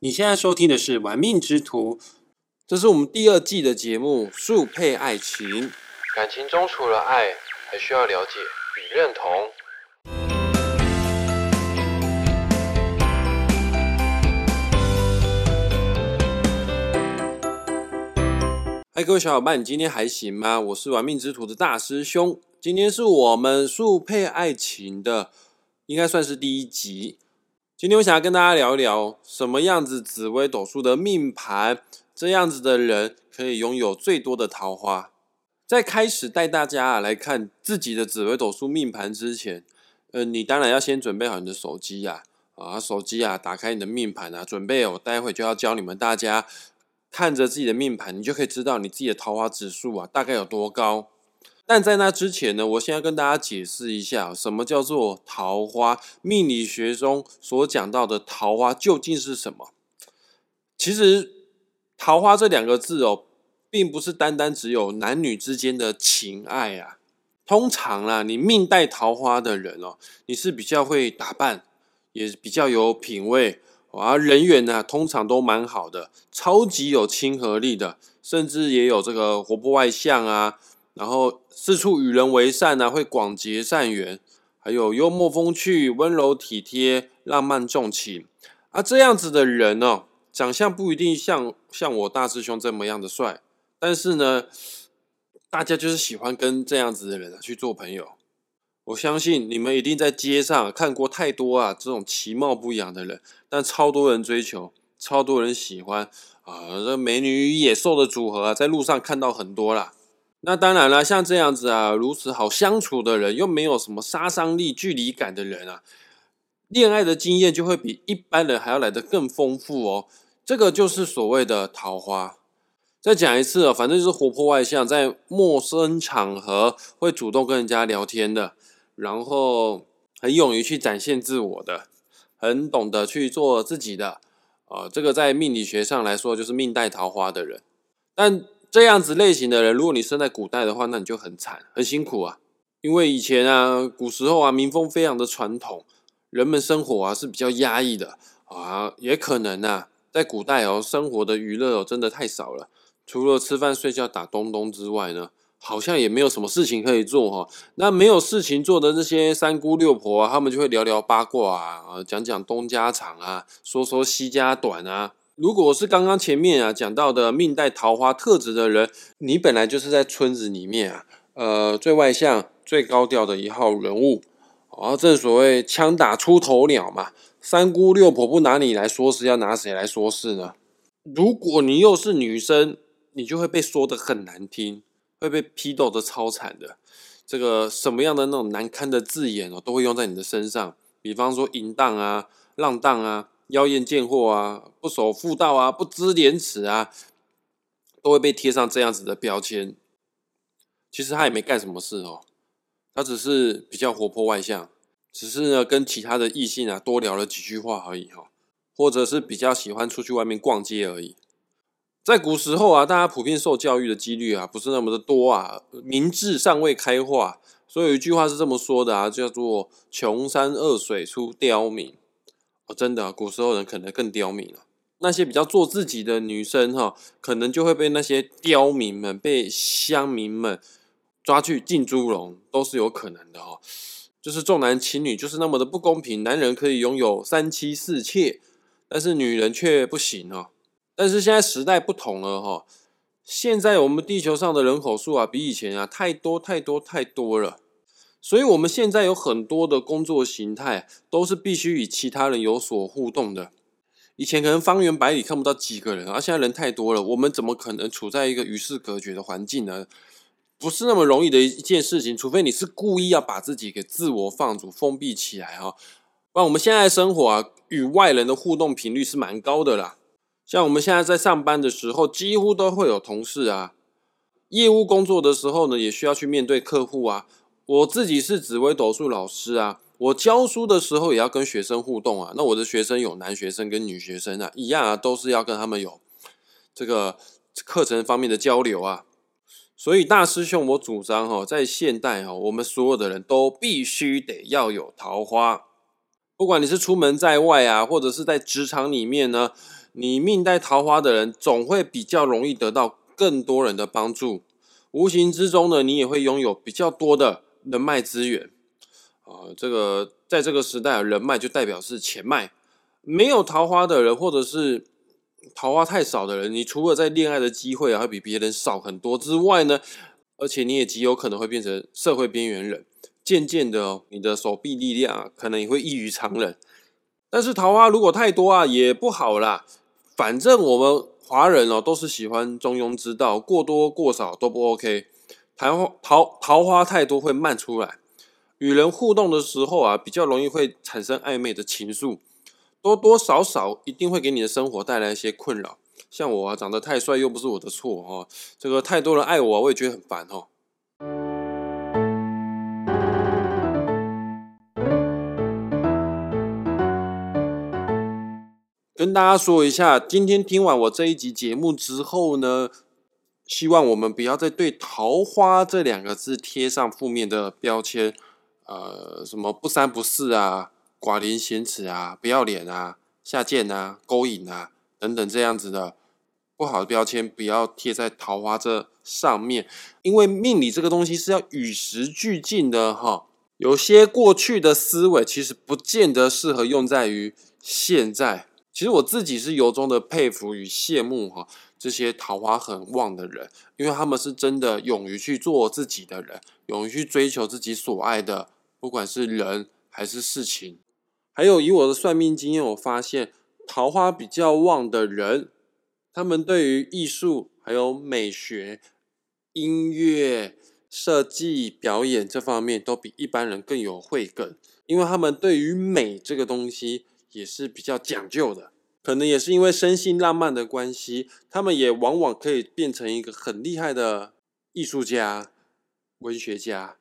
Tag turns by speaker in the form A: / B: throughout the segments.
A: 你现在收听的是《玩命之徒》，
B: 这是我们第二季的节目《速配爱情》。
C: 感情中除了爱，还需要了解与认同。
B: 嗨，各位小伙伴，你今天还行吗？我是玩命之徒的大师兄，今天是我们《速配爱情》的，应该算是第一集。今天我想要跟大家聊一聊，什么样子紫微斗数的命盘，这样子的人可以拥有最多的桃花。在开始带大家啊来看自己的紫微斗数命盘之前，呃，你当然要先准备好你的手机呀，啊，手机啊，打开你的命盘啊，准备我待会就要教你们大家看着自己的命盘，你就可以知道你自己的桃花指数啊大概有多高。但在那之前呢，我先要跟大家解释一下，什么叫做桃花？命理学中所讲到的桃花究竟是什么？其实“桃花”这两个字哦，并不是单单只有男女之间的情爱啊。通常啊，你命带桃花的人哦，你是比较会打扮，也比较有品味，啊，人缘呢，通常都蛮好的，超级有亲和力的，甚至也有这个活泼外向啊。然后四处与人为善呢，会广结善缘，还有幽默风趣、温柔体贴、浪漫重情啊，这样子的人哦，长相不一定像像我大师兄这么样的帅，但是呢，大家就是喜欢跟这样子的人去做朋友。我相信你们一定在街上看过太多啊，这种其貌不扬的人，但超多人追求，超多人喜欢啊，这美女与野兽的组合啊，在路上看到很多啦。那当然了，像这样子啊，如此好相处的人，又没有什么杀伤力、距离感的人啊，恋爱的经验就会比一般人还要来得更丰富哦。这个就是所谓的桃花。再讲一次，反正就是活泼外向，在陌生场合会主动跟人家聊天的，然后很勇于去展现自我的，很懂得去做自己的。呃，这个在命理学上来说，就是命带桃花的人，但。这样子类型的人，如果你生在古代的话，那你就很惨、很辛苦啊。因为以前啊，古时候啊，民风非常的传统，人们生活啊是比较压抑的啊。也可能啊，在古代哦，生活的娱乐哦真的太少了，除了吃饭、睡觉、打东东之外呢，好像也没有什么事情可以做哈。那没有事情做的这些三姑六婆啊，他们就会聊聊八卦啊，讲讲东家长啊，说说西家短啊。如果是刚刚前面啊讲到的命带桃花特质的人，你本来就是在村子里面啊，呃，最外向、最高调的一号人物，啊，正所谓枪打出头鸟嘛，三姑六婆不拿你来说事，要拿谁来说事呢？如果你又是女生，你就会被说的很难听，会被批斗的超惨的，这个什么样的那种难堪的字眼哦，都会用在你的身上，比方说淫荡啊、浪荡啊。妖艳贱货啊，不守妇道啊，不知廉耻啊，都会被贴上这样子的标签。其实他也没干什么事哦，他只是比较活泼外向，只是呢跟其他的异性啊多聊了几句话而已哈，或者是比较喜欢出去外面逛街而已。在古时候啊，大家普遍受教育的几率啊不是那么的多啊，明智尚未开化，所以有一句话是这么说的啊，叫做“穷山恶水出刁民”。哦，真的，古时候人可能更刁民了。那些比较做自己的女生哈，可能就会被那些刁民们、被乡民们抓去进猪笼，都是有可能的哈。就是重男轻女，就是那么的不公平。男人可以拥有三妻四妾，但是女人却不行哦。但是现在时代不同了哈，现在我们地球上的人口数啊，比以前啊太多太多太多了。所以，我们现在有很多的工作形态都是必须与其他人有所互动的。以前可能方圆百里看不到几个人，而现在人太多了，我们怎么可能处在一个与世隔绝的环境呢？不是那么容易的一件事情，除非你是故意要把自己给自我放逐、封闭起来哈。不然，我们现在生活啊，与外人的互动频率是蛮高的啦。像我们现在在上班的时候，几乎都会有同事啊；业务工作的时候呢，也需要去面对客户啊。我自己是紫薇斗数老师啊，我教书的时候也要跟学生互动啊。那我的学生有男学生跟女学生啊，一样啊，都是要跟他们有这个课程方面的交流啊。所以大师兄，我主张哈，在现代哈，我们所有的人都必须得要有桃花。不管你是出门在外啊，或者是在职场里面呢，你命带桃花的人，总会比较容易得到更多人的帮助，无形之中呢，你也会拥有比较多的人脉资源。啊，这个在这个时代，人脉就代表是钱脉。没有桃花的人，或者是桃花太少的人，你除了在恋爱的机会啊会比别人少很多之外呢，而且你也极有可能会变成社会边缘人。渐渐的哦，你的手臂力量啊，可能也会异于常人。但是桃花如果太多啊，也不好啦。反正我们华人哦，都是喜欢中庸之道，过多过少都不 OK。桃花桃桃花太多会漫出来，与人互动的时候啊，比较容易会产生暧昧的情愫，多多少少一定会给你的生活带来一些困扰。像我啊，长得太帅又不是我的错哦，这个太多人爱我，我也觉得很烦哦。跟大家说一下，今天听完我这一集节目之后呢，希望我们不要再对“桃花”这两个字贴上负面的标签，呃，什么不三不四啊、寡廉鲜耻啊、不要脸啊、下贱啊、勾引啊等等这样子的不好的标签，不要贴在“桃花”这上面，因为命理这个东西是要与时俱进的哈，有些过去的思维其实不见得适合用在于现在。其实我自己是由衷的佩服与羡慕哈，这些桃花很旺的人，因为他们是真的勇于去做自己的人，勇于去追求自己所爱的，不管是人还是事情。还有以我的算命经验，我发现桃花比较旺的人，他们对于艺术、还有美学、音乐、设计、表演这方面，都比一般人更有慧根，因为他们对于美这个东西。也是比较讲究的，可能也是因为生性浪漫的关系，他们也往往可以变成一个很厉害的艺术家、文学家，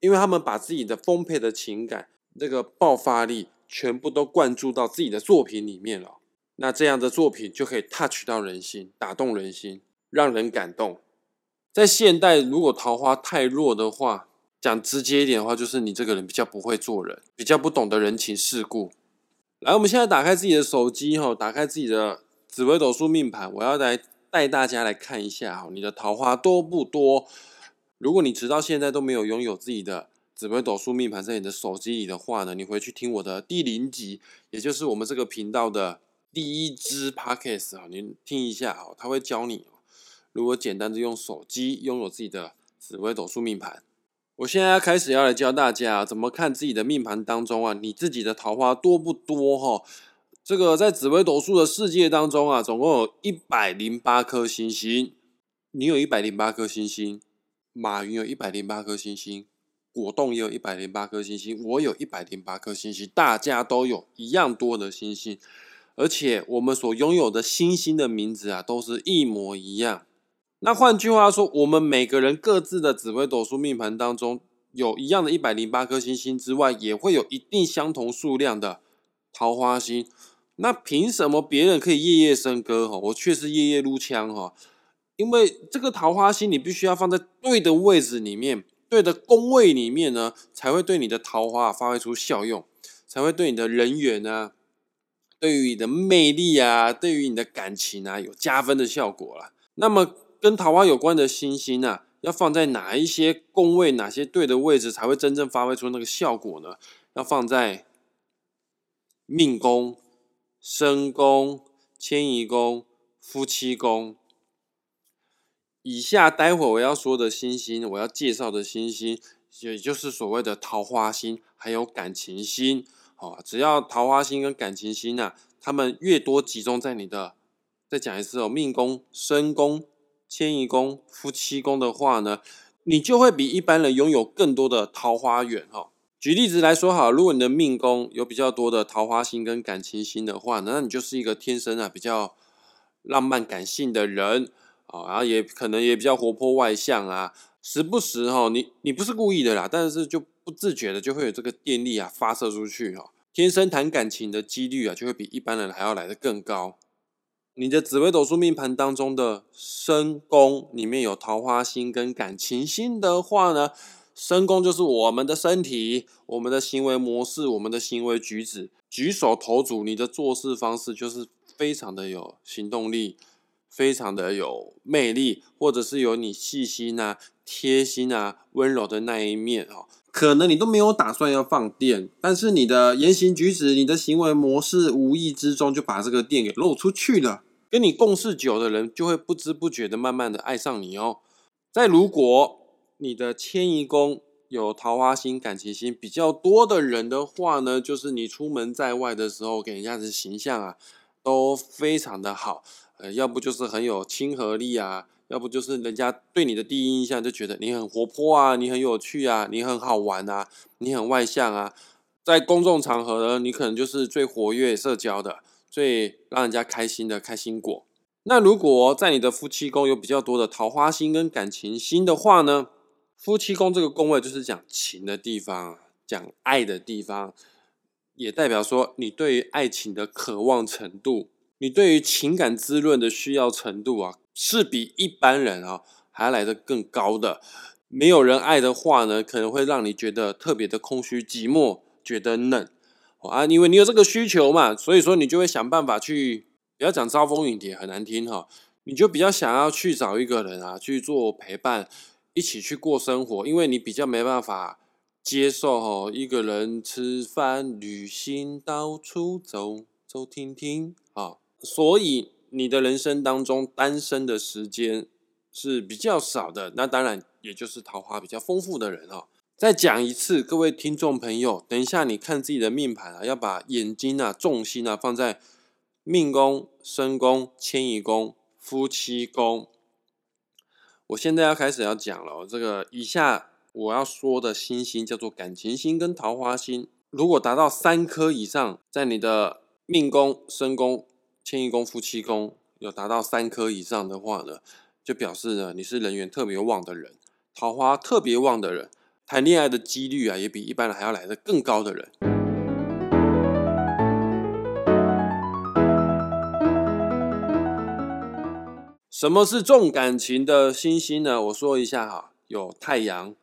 B: 因为他们把自己的丰沛的情感、这个爆发力全部都灌注到自己的作品里面了。那这样的作品就可以 touch 到人心，打动人心，让人感动。在现代，如果桃花太弱的话，讲直接一点的话，就是你这个人比较不会做人，比较不懂得人情世故。来，我们现在打开自己的手机哈，打开自己的紫微斗数命盘，我要来带大家来看一下哈，你的桃花多不多？如果你直到现在都没有拥有自己的紫微斗数命盘在你的手机里的话呢，你回去听我的第零集，也就是我们这个频道的第一支 podcast 啊，您听一下哦，他会教你如果简单的用手机拥有自己的紫微斗数命盘。我现在开始要来教大家怎么看自己的命盘当中啊，你自己的桃花多不多哈？这个在紫微斗数的世界当中啊，总共有一百零八颗星星。你有一百零八颗星星，马云有一百零八颗星星，果冻也有一百零八颗星星，我有一百零八颗星星，大家都有一样多的星星，而且我们所拥有的星星的名字啊，都是一模一样。那换句话说，我们每个人各自的紫微斗数命盘当中，有一样的一百零八颗星星之外，也会有一定相同数量的桃花星。那凭什么别人可以夜夜笙歌哈，我却是夜夜撸枪哈？因为这个桃花星，你必须要放在对的位置里面，对的宫位里面呢，才会对你的桃花发挥出效用，才会对你的人缘啊，对于你的魅力啊，对于你的感情啊，有加分的效果了。那么。跟桃花有关的星星啊，要放在哪一些宫位、哪些对的位置，才会真正发挥出那个效果呢？要放在命宫、身宫、迁移宫、夫妻宫。以下待会我要说的星星，我要介绍的星星，也就是所谓的桃花星，还有感情星。好，只要桃花星跟感情星啊，他们越多集中在你的，再讲一次哦，命宫、身宫。迁移宫、夫妻宫的话呢，你就会比一般人拥有更多的桃花源哈。举例子来说好，如果你的命宫有比较多的桃花星跟感情星的话，那你就是一个天生啊比较浪漫感性的人啊，然后也可能也比较活泼外向啊，时不时哈，你你不是故意的啦，但是就不自觉的就会有这个电力啊发射出去哈，天生谈感情的几率啊就会比一般人还要来得更高。你的紫微斗数命盘当中的身宫里面有桃花星跟感情星的话呢，身宫就是我们的身体、我们的行为模式、我们的行为举止、举手投足，你的做事方式就是非常的有行动力，非常的有魅力，或者是有你细心啊、贴心啊、温柔的那一面哦。可能你都没有打算要放电，但是你的言行举止、你的行为模式，无意之中就把这个电给露出去了。跟你共事久的人，就会不知不觉的慢慢的爱上你哦。再如果你的迁移宫有桃花心、感情心比较多的人的话呢，就是你出门在外的时候，给人家的形象啊都非常的好。呃，要不就是很有亲和力啊。要不就是人家对你的第一印象就觉得你很活泼啊，你很有趣啊，你很好玩啊，你很外向啊。在公众场合呢，你可能就是最活跃社交的，最让人家开心的开心果。那如果在你的夫妻宫有比较多的桃花心跟感情心的话呢，夫妻宫这个宫位就是讲情的地方，讲爱的地方，也代表说你对于爱情的渴望程度，你对于情感滋润的需要程度啊。是比一般人啊还来得更高的。没有人爱的话呢，可能会让你觉得特别的空虚寂寞，觉得冷啊。因为你有这个需求嘛，所以说你就会想办法去，不要讲招蜂引蝶，很难听哈。你就比较想要去找一个人啊，去做陪伴，一起去过生活。因为你比较没办法接受哈，一个人吃饭、旅行、到处走走停停啊，所以。你的人生当中单身的时间是比较少的，那当然也就是桃花比较丰富的人哦。再讲一次，各位听众朋友，等一下你看自己的命盘啊，要把眼睛啊、重心啊放在命宫、身宫、迁移宫、夫妻宫。我现在要开始要讲了，这个以下我要说的星星叫做感情星跟桃花星，如果达到三颗以上，在你的命宫、身宫。迁移宫、夫妻宫有达到三颗以上的话呢，就表示呢你是人缘特别旺的人，桃花特别旺的人，谈恋爱的几率啊也比一般人还要来的更高的人。什么是重感情的星星呢？我说一下哈，有太阳、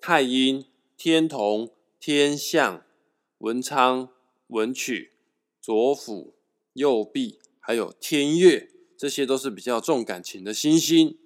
B: 太阴、天同、天象、文昌、文曲、左辅。右臂还有天月，这些都是比较重感情的星星。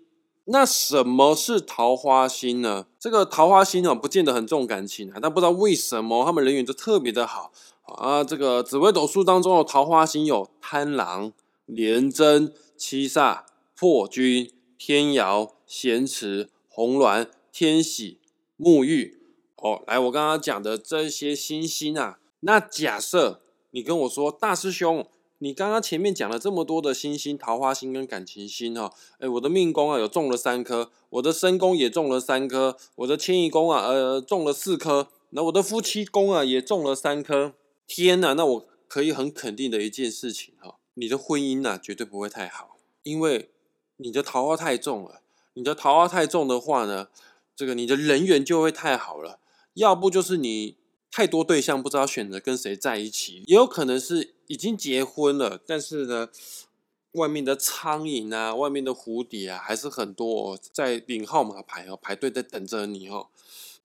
B: 那什么是桃花星呢？这个桃花星啊，不见得很重感情啊，但不知道为什么他们人缘就特别的好啊。这个紫微斗数当中的桃花星有贪狼、廉贞、七煞、破军、天姚、咸池、红鸾、天喜、沐浴。哦，来，我刚刚讲的这些星星啊，那假设你跟我说，大师兄。你刚刚前面讲了这么多的星星，桃花星跟感情星哈，哎，我的命宫啊有中了三颗，我的身宫也中了三颗，我的迁移宫啊呃中了四颗，那我的夫妻宫啊也中了三颗。天呐，那我可以很肯定的一件事情哈，你的婚姻呐绝对不会太好，因为你的桃花太重了。你的桃花太重的话呢，这个你的人缘就会太好了，要不就是你。太多对象不知道选择跟谁在一起，也有可能是已经结婚了，但是呢，外面的苍蝇啊，外面的蝴蝶啊，还是很多在领号码牌哦，排队在等着你哦。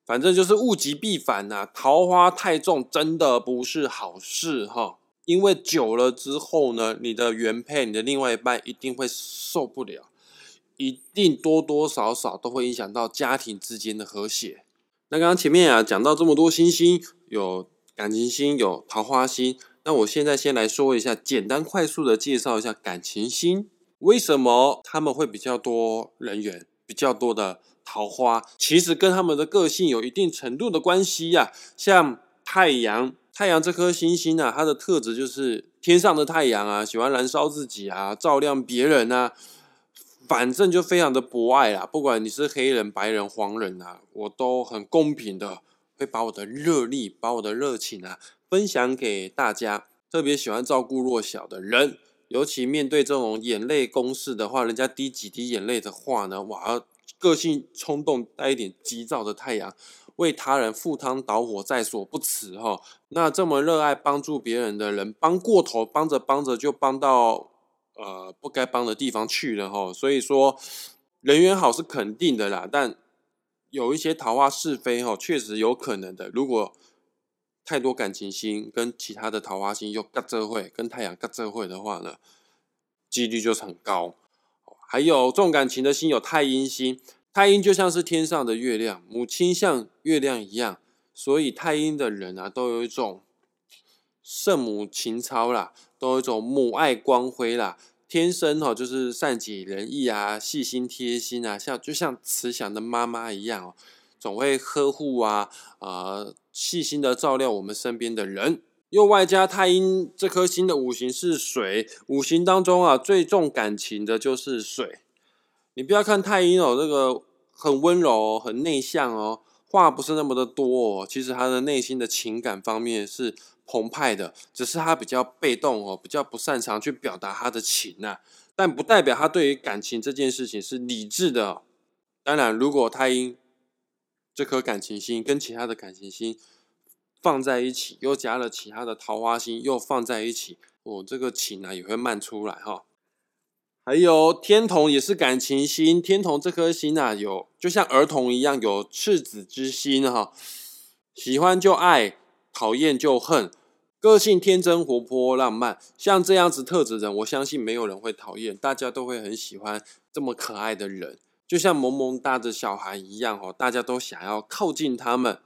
B: 反正就是物极必反呐，桃花太重真的不是好事哈。因为久了之后呢，你的原配，你的另外一半一定会受不了，一定多多少少都会影响到家庭之间的和谐。那刚刚前面啊讲到这么多星星，有感情星，有桃花星。那我现在先来说一下，简单快速的介绍一下感情星，为什么他们会比较多人缘，比较多的桃花？其实跟他们的个性有一定程度的关系呀。像太阳，太阳这颗星星啊，它的特质就是天上的太阳啊，喜欢燃烧自己啊，照亮别人啊。反正就非常的博爱啦，不管你是黑人、白人、黄人啊，我都很公平的，会把我的热力、把我的热情啊分享给大家。特别喜欢照顾弱小的人，尤其面对这种眼泪攻势的话，人家滴几滴眼泪的话呢，哇，个性冲动、带一点急躁的太阳，为他人赴汤蹈火在所不辞哈。那这么热爱帮助别人的人，帮过头，帮着帮着就帮到。呃，不该帮的地方去了哈，所以说人缘好是肯定的啦，但有一些桃花是非哈，确实有可能的。如果太多感情星跟其他的桃花星又隔这会，跟太阳隔这会的话呢，几率就是很高。还有重感情的星有太阴星，太阴就像是天上的月亮，母亲像月亮一样，所以太阴的人啊，都有一种圣母情操啦，都有一种母爱光辉啦，天生哦就是善解人意啊，细心贴心啊，像就像慈祥的妈妈一样哦，总会呵护啊啊，细心的照料我们身边的人。又外加太阴这颗星的五行是水，五行当中啊最重感情的就是水。你不要看太阴哦，这个很温柔、很内向哦，话不是那么的多哦。其实他的内心的情感方面是澎湃的，只是他比较被动哦，比较不擅长去表达他的情呐。但不代表他对于感情这件事情是理智的。当然，如果太阴这颗感情星跟其他的感情星。放在一起，又加了其他的桃花星，又放在一起，我这个情呢也会漫出来哈。还有天同也是感情星，天同这颗星啊，有就像儿童一样有赤子之心哈，喜欢就爱，讨厌就恨，个性天真活泼浪漫，像这样子特质人，我相信没有人会讨厌，大家都会很喜欢这么可爱的人，就像萌萌哒的小孩一样哦，大家都想要靠近他们。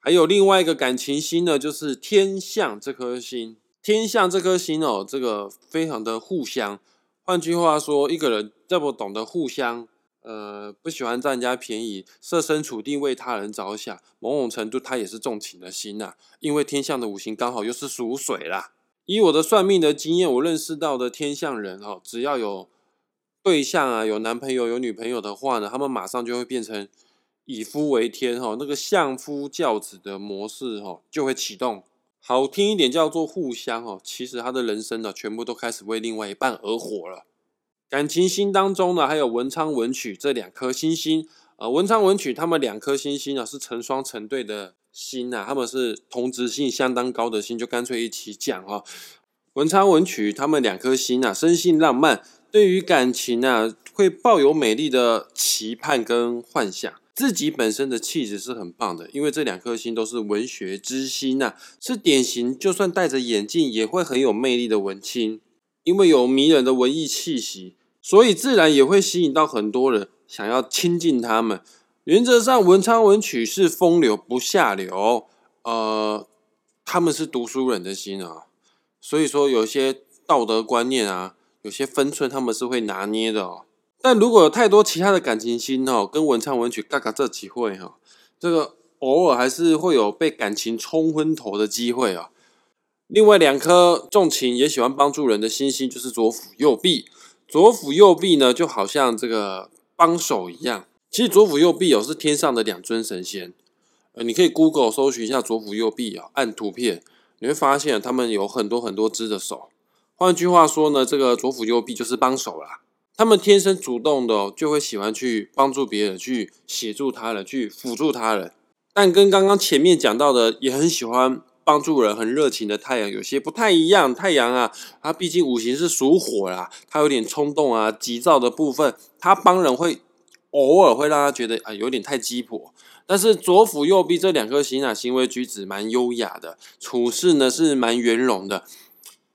B: 还有另外一个感情星呢，就是天象这颗星。天象这颗星哦，这个非常的互相。换句话说，一个人这么懂得互相，呃，不喜欢占人家便宜，设身处地为他人着想，某种程度他也是重情的心呐。因为天象的五行刚好又是属水啦。以我的算命的经验，我认识到的天象人哦，只要有对象啊，有男朋友、有女朋友的话呢，他们马上就会变成。以夫为天哈，那个相夫教子的模式哈就会启动。好听一点叫做互相哈，其实他的人生呢全部都开始为另外一半而活了。感情星当中呢，还有文昌文曲这两颗星星。呃，文昌文曲他们两颗星星呢是成双成对的星呐，他们是同质性相当高的星，就干脆一起讲哈。文昌文曲他们两颗星啊，生性浪漫，对于感情啊会抱有美丽的期盼跟幻想。自己本身的气质是很棒的，因为这两颗星都是文学之星呐，是典型，就算戴着眼镜也会很有魅力的文青。因为有迷人的文艺气息，所以自然也会吸引到很多人想要亲近他们。原则上，文昌文曲是风流不下流，呃，他们是读书人的心啊，所以说有些道德观念啊，有些分寸他们是会拿捏的哦。但如果有太多其他的感情心哦，跟文昌文曲嘎嘎这几会哈，这个偶尔还是会有被感情冲昏头的机会啊。另外两颗重情也喜欢帮助人的星星，就是左辅右弼。左辅右弼呢，就好像这个帮手一样。其实左辅右弼哦，是天上的两尊神仙。呃，你可以 Google 搜寻一下左辅右弼啊，按图片你会发现他们有很多很多只的手。换句话说呢，这个左辅右弼就是帮手啦。他们天生主动的，就会喜欢去帮助别人，去协助他人，去辅助他人。但跟刚刚前面讲到的，也很喜欢帮助人、很热情的太阳有些不太一样。太阳啊，它毕竟五行是属火啦，它有点冲动啊、急躁的部分，它帮人会偶尔会让他觉得啊有点太鸡婆。但是左辅右弼这两颗星啊，行为举止蛮优雅的，处事呢是蛮圆融的。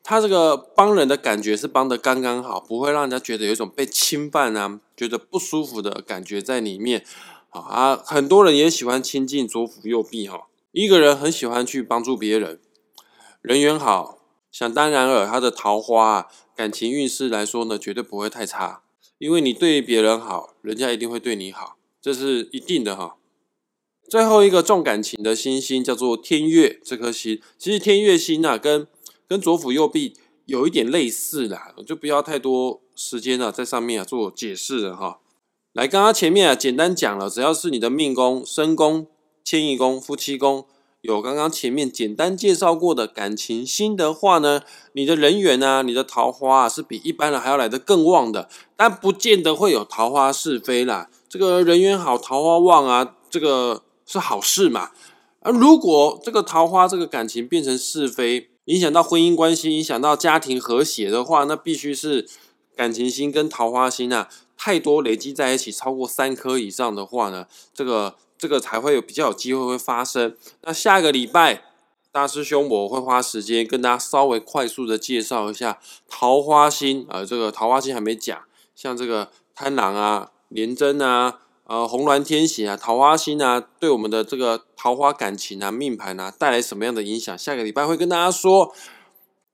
B: 他这个帮人的感觉是帮的刚刚好，不会让人家觉得有一种被侵犯啊，觉得不舒服的感觉在里面啊。很多人也喜欢亲近左辅右弼哈。一个人很喜欢去帮助别人，人缘好，想当然尔，他的桃花感情运势来说呢，绝对不会太差。因为你对别人好，人家一定会对你好，这是一定的哈。最后一个重感情的星星叫做天月这颗星，其实天月星啊跟跟左辅右弼有一点类似啦，就不要太多时间啊，在上面啊做解释了哈。来，刚刚前面啊简单讲了，只要是你的命宫、身宫、迁移宫、夫妻宫有刚刚前面简单介绍过的感情星的话呢，你的人缘啊、你的桃花啊是比一般人还要来得更旺的，但不见得会有桃花是非啦。这个人缘好、桃花旺啊，这个是好事嘛。而如果这个桃花、这个感情变成是非，影响到婚姻关系，影响到家庭和谐的话，那必须是感情星跟桃花星啊太多累积在一起，超过三颗以上的话呢，这个这个才会有比较有机会会发生。那下个礼拜大师兄我会花时间跟大家稍微快速的介绍一下桃花星啊、呃，这个桃花星还没讲，像这个贪狼啊、廉贞啊、呃红鸾天喜啊、桃花星啊，对我们的这个桃花感情啊、命盘啊带来什么样的影响？下个礼拜会跟大家说。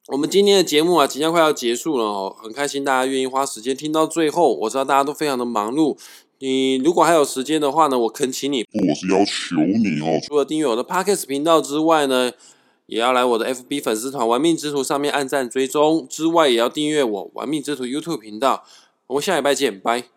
B: 我们今天的节目啊，即将快要结束了哦，很开心大家愿意花时间听到最后。我知道大家都非常的忙碌，你如果还有时间的话呢，我恳请你，
D: 我是要求你哦，
B: 除了订阅我的 Podcast 频道之外呢，也要来我的 FB 粉丝团“玩命之徒”上面按赞追踪，之外也要订阅我“玩命之徒” YouTube 频道。我们下礼拜见，拜。